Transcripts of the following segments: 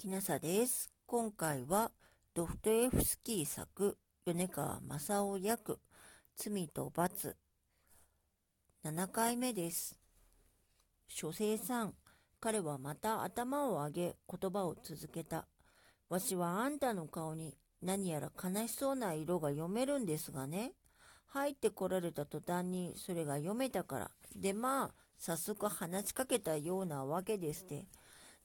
きなさです。今回はドフトエフスキー作米川正夫役罪と罰7回目です。書生さん、彼はまた頭を上げ言葉を続けた。わしはあんたの顔に何やら悲しそうな色が読めるんですがね。入ってこられた途端にそれが読めたから。でまあ、早速話しかけたようなわけですて。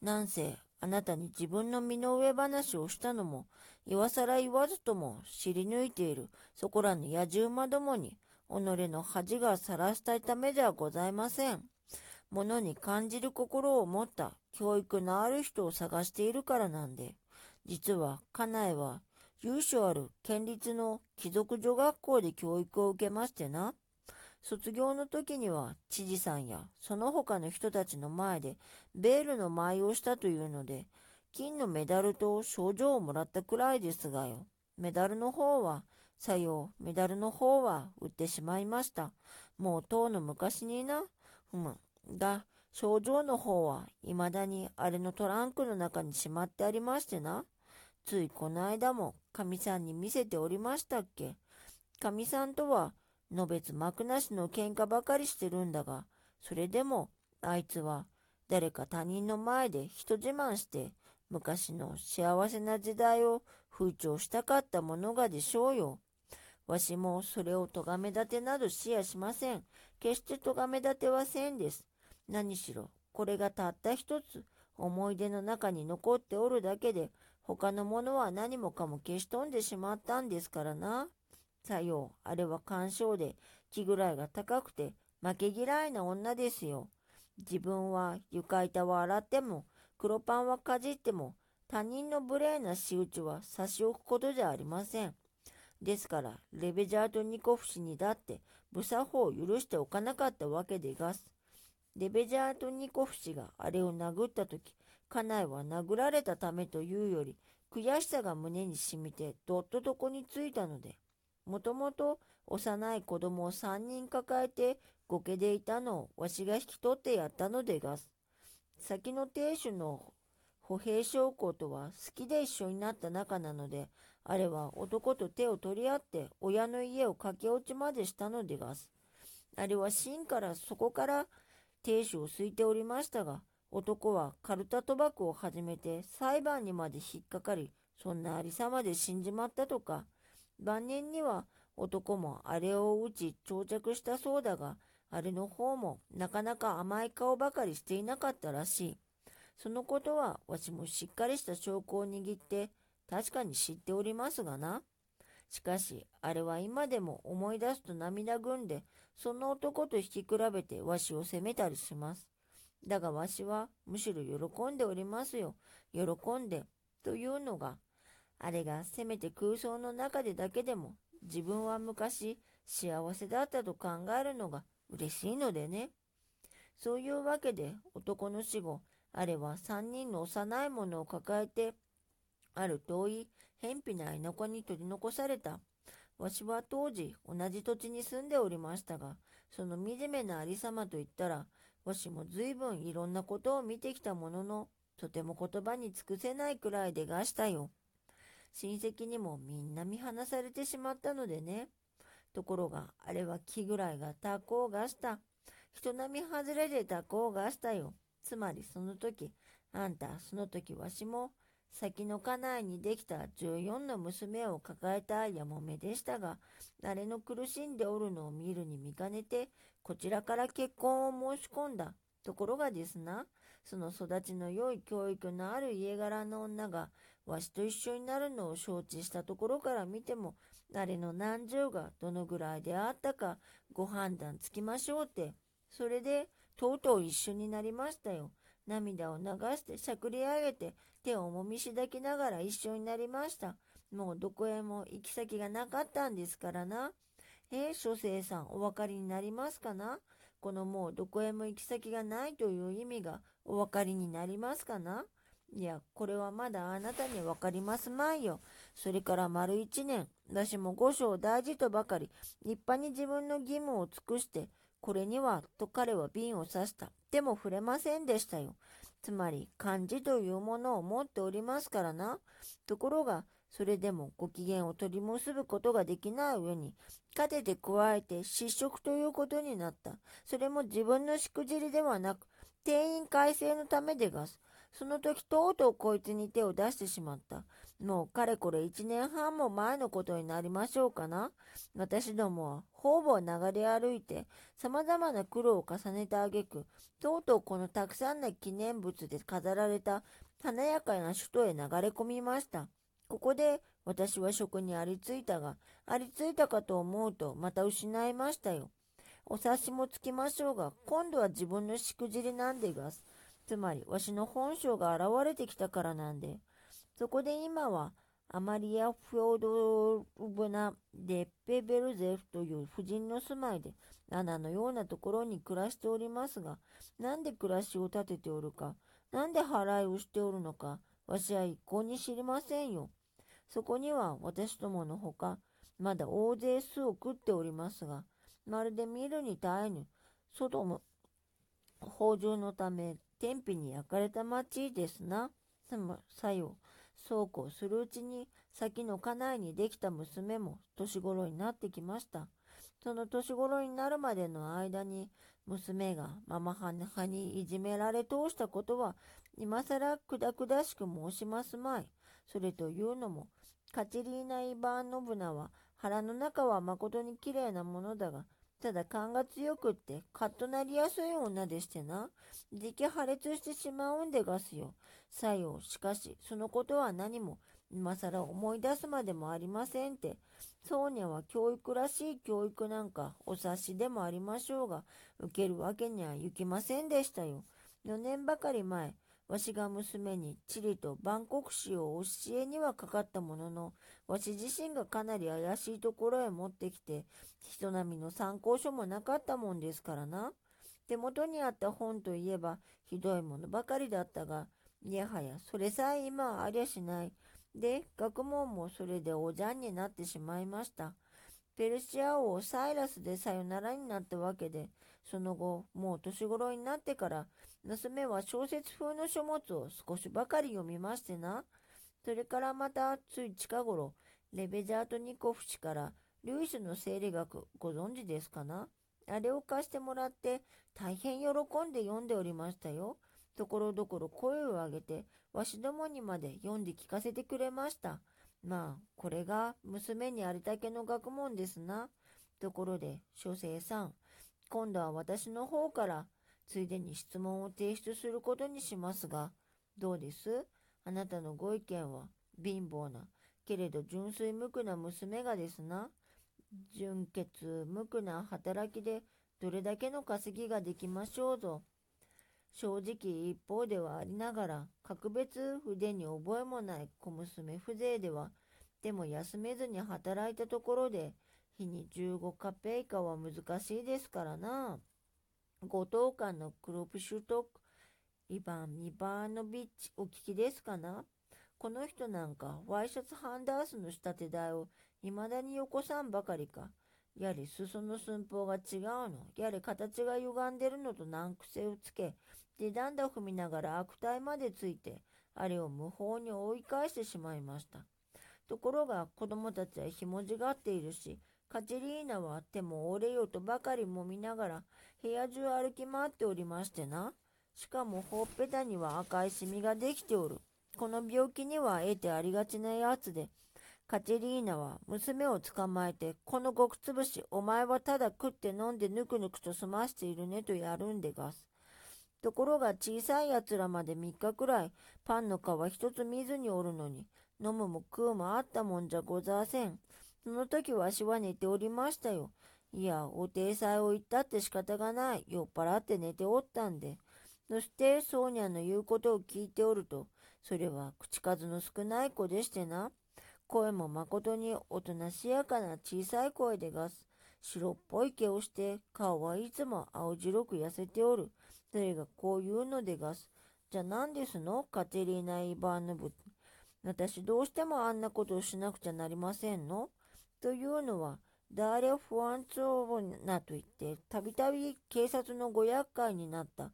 なんせ、あなたに自分の身の上話をしたのも、今更言わずとも知り抜いているそこらの野獣馬どもに、己の恥がさらしたいためではございません。物に感じる心を持った教育のある人を探しているからなんで、実は家内は由緒ある県立の貴族女学校で教育を受けましてな。卒業の時には知事さんやその他の人たちの前でベールの舞をしたというので、金のメダルと賞状をもらったくらいですがよ。メダルの方は、さよう、メダルの方は売ってしまいました。もうとうの昔にな。ふむ。が、症状の方は未だにあれのトランクの中にしまってありましてな。ついこの間もかみさんに見せておりましたっけ。かみさんとはのべつ幕なしの喧嘩ばかりしてるんだが、それでもあいつは誰か他人の前で人自慢して昔の幸せな時代を風潮したかったものがでしょうよ。わしもそれを咎め立てなどしやしません。決して咎め立てはせんです。何しろ、これがたった一つ思い出の中に残っておるだけで、他のものは何もかも消し飛んでしまったんですからな。さよ、あれは干渉で、気ぐらいが高くて、負け嫌いな女ですよ。自分は床板を洗っても、黒パンはかじっても、他人の無礼な仕打ちは差し置くことじゃありません。ですから、レベジャートニコフ氏にだって、無作法を許しておかなかったわけでがす。レベジャートニコフ氏があれを殴ったとき、家内は殴られたためというより、悔しさが胸に染みてどっと床についたので、もともと幼い子供を三人抱えて御家でいたのをわしが引き取ってやったのでがす。先の亭主の歩兵将校とは好きで一緒になった仲なので、あれは男と手を取り合って親の家を駆け落ちまでしたのでがす。あれは芯からそこから亭主をすいておりましたが、男はカルタ賭博を始めて裁判にまで引っかかり、そんなありさまで死んじまったとか、晩年には男もあれを打ち長着したそうだが、あれの方もなかなか甘い顔ばかりしていなかったらしい。そのことはわしもしっかりした証拠を握って確かに知っておりますがな。しかし、あれは今でも思い出すと涙ぐんで、その男と引き比べてわしを責めたりします。だがわしはむしろ喜んでおりますよ。喜んで。というのがあれがせめて空想の中でだけでも自分は昔幸せだったと考えるのが嬉しいのでね。そういうわけで男の死後、あれは三人の幼い者を抱えて、ある遠い偏僻な田舎に取り残された。わしは当時同じ土地に住んでおりましたが、その惨めなありさまといったら、わしも随分いろんなことを見てきたものの、とても言葉に尽くせないくらいでがしたよ。親戚にもみんな見放されてしまったのでね。ところが、あれは木ぐらいがタコをがした。人並み外れでタコをがしたよ。つまりその時、あんた、その時わしも、先の家内にできた14の娘を抱えたやもめでしたが、あれの苦しんでおるのを見るに見かねて、こちらから結婚を申し込んだ。ところがですな、その育ちの良い教育のある家柄の女が、わしと一緒になるのを承知したところから見ても、あれの何十がどのぐらいであったかご判断つきましょうって。それで、とうとう一緒になりましたよ。涙を流してしゃくり上げて手をもみしだきながら一緒になりました。もうどこへも行き先がなかったんですからな。えー、諸生さんお分かりになりますかな？このもうどこへも行き先がないという意味がお分かりになりますかな？いや、これはまだあなたに分かりますまいよ。それから丸一年、私も五章大事とばかり、立派に自分の義務を尽くして、これには、と彼は瓶を刺した。でも触れませんでしたよ。つまり漢字というものを持っておりますからな。ところが、それでもご機嫌を取り結ぶことができない上に、勝てて加えて失職ということになった。それも自分のしくじりではなく、定員改正のためでがす。その時とうとうこいつに手を出してしまった。もうかれこれ一年半も前のことになりましょうかな。私どもはほぼ流れ歩いて様々な苦労を重ねた挙句、とうとうこのたくさんの記念物で飾られた華やかな首都へ流れ込みました。ここで私は職にありついたが、ありついたかと思うとまた失いましたよ。お察しもつきましょうが、今度は自分のしくじりなんでがす。つまり、わしの本性が現れてきたからなんで。そこで今は、アマリア・フョードルブナ・デッペベルゼフという夫人の住まいで、穴のようなところに暮らしておりますが、なんで暮らしを立てておるか、なんで払いをしておるのか、わしは一向に知りませんよ。そこには私どものほか、まだ大勢巣を食っておりますが、まるで見るに耐えぬ、ソドム、宝珠のため、天日に焼かれた町ですな。さよ、そうこうするうちに、先の家内にできた娘も年頃になってきました。その年頃になるまでの間に、娘がママ母にいじめられ通したことは、今更くだくだしく申しますまい。それというのも、カチリーナ・イバーノブナは腹の中はまことにきれいなものだが、ただ勘が強くってカッとなりやすい女でしてな。じき破裂してしまうんでがすよ。さよ、しかし、そのことは何も、今更思い出すまでもありませんって。ソーニャは教育らしい教育なんかお察しでもありましょうが、受けるわけにはいきませんでしたよ。4年ばかり前、わしが娘に地理と万国史を教えにはかかったものの、わし自身がかなり怪しいところへ持ってきて、人並みの参考書もなかったもんですからな。手元にあった本といえば、ひどいものばかりだったが、いやはや、それさえ今はありゃしない。で、学問もそれでおじゃんになってしまいました。ペルシア王サイラスでさよならになったわけで、その後、もう年頃になってから、娘は小説風の書物を少しばかり読みましてな。それからまた、つい近頃、レベジャートニコフ氏から、ルイスの生理学、ご存知ですかなあれを貸してもらって、大変喜んで読んでおりましたよ。ところどころ声を上げて、わしどもにまで読んで聞かせてくれました。まあ、これが娘にありだけの学問ですな。ところで、書生さん、今度は私の方からついでに質問を提出することにしますが、どうです？あなたのご意見は、貧乏な、けれど純粋無垢な娘がですな、純潔無垢な働きでどれだけの稼ぎができましょうぞ。正直一方ではありながら、格別筆に覚えもない小娘風情では、でも休めずに働いたところで、日に15カペイカは難しいですからな。五等間のクロプシュトイバン・ニバーノビッチお聞きですかなこの人なんかワイシャツハンダースの仕立て台を未だによこさんばかりか。やれ裾の寸法が違うの？やれ形が歪んでるのと難癖をつけ、でだんだ踏みながら悪態までついて、あれを無法に追い返してしまいました。ところが子供たちはひもじがっているし、カチリーナは手も折れようとばかりもみながら部屋中歩き回っておりましてな。しかもほっぺたには赤いシミができておる。この病気には得てありがちなやつで、カチェリーナは娘を捕まえて、このごくつぶし、お前はただ食って飲んでぬくぬくと済ましているねとやるんでがす。ところが小さい奴らまで3日くらいパンの皮一つ見ずにおるのに、飲むも食うもあったもんじゃござせん。その時わしは寝ておりましたよ。いや、お体裁を言ったって仕方がない。酔っ払って寝ておったんで。そして、ソーニャの言うことを聞いておると、それは口数の少ない子でしてな。声もまことにおとなしやかな小さい声でがす。白っぽい毛をして、顔はいつも青白く痩せておる。それがこう言うのでがす。じゃあ何ですの？カテリーナ・イバーヌブ。私どうしてもあんなことをしなくちゃなりませんの？というのは、ダーレ・フアンツォーナと言って、たびたび警察のご厄介になった、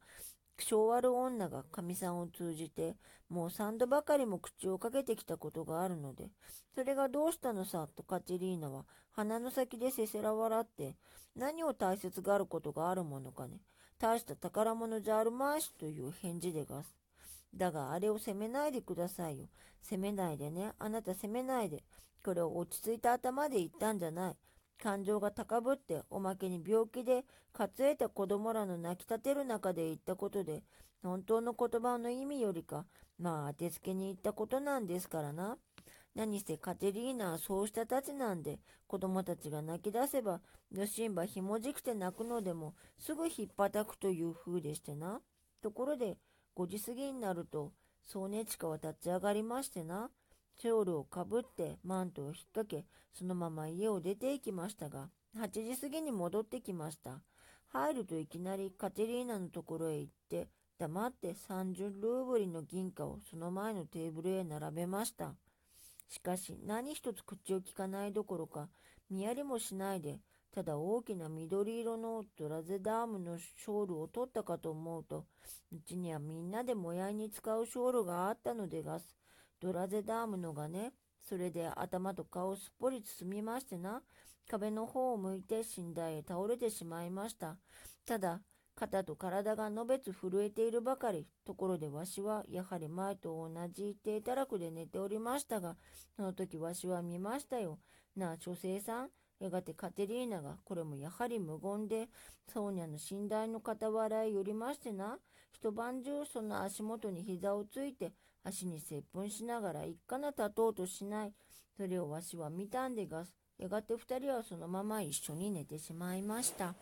性悪女がかみさんを通じて、もう三度ばかりも口をかけてきたことがあるので、それがどうしたのさ、とカチリーナは鼻の先でせせら笑って、何を大切があることがあるものかね。大した宝物じゃあるまいし、という返事でがす。だがあれを責めないでくださいよ。責めないでね。あなた責めないで。これを落ち着いた頭で言ったんじゃない。感情が高ぶっておまけに病気でかつえた子供らの泣き立てる中で言ったことで本当の言葉の意味よりかまあ当てつけに言ったことなんですからな。何せカテリーナはそうしたたちなんで子供たちが泣き出せばよしんばひもじくて泣くのでもすぐひっぱたくという風でしてな。ところで5時過ぎになるとソーネチカは立ち上がりましてな。チョールをかぶってマントを引っ掛け、そのまま家を出て行きましたが、8時過ぎに戻ってきました。入るといきなりカテリーナのところへ行って、黙って30ルーブリの銀貨をその前のテーブルへ並べました。しかし何一つ口を聞かないどころか、見やりもしないで、ただ大きな緑色のドラゼダームのショールを取ったかと思うと、うちにはみんなでもやいに使うショールがあったのでがす。ドラゼダームのがね、それで頭と顔をすっぽり包みましてな、壁の方を向いて寝台へ倒れてしまいました。ただ、肩と体がのべつ震えているばかり。ところでわしは、やはり前と同じ低たらくで寝ておりましたが、その時わしは見ましたよ。なあ、書生さん。やがてカテリーナが、これもやはり無言で、ソーニャの寝台の傍らへ寄りましてな、一晩中その足元に膝をついて、足に接吻しながら一かな立とうとしない。それをわしは見たんでが。やがて二人はそのまま一緒に寝てしまいました。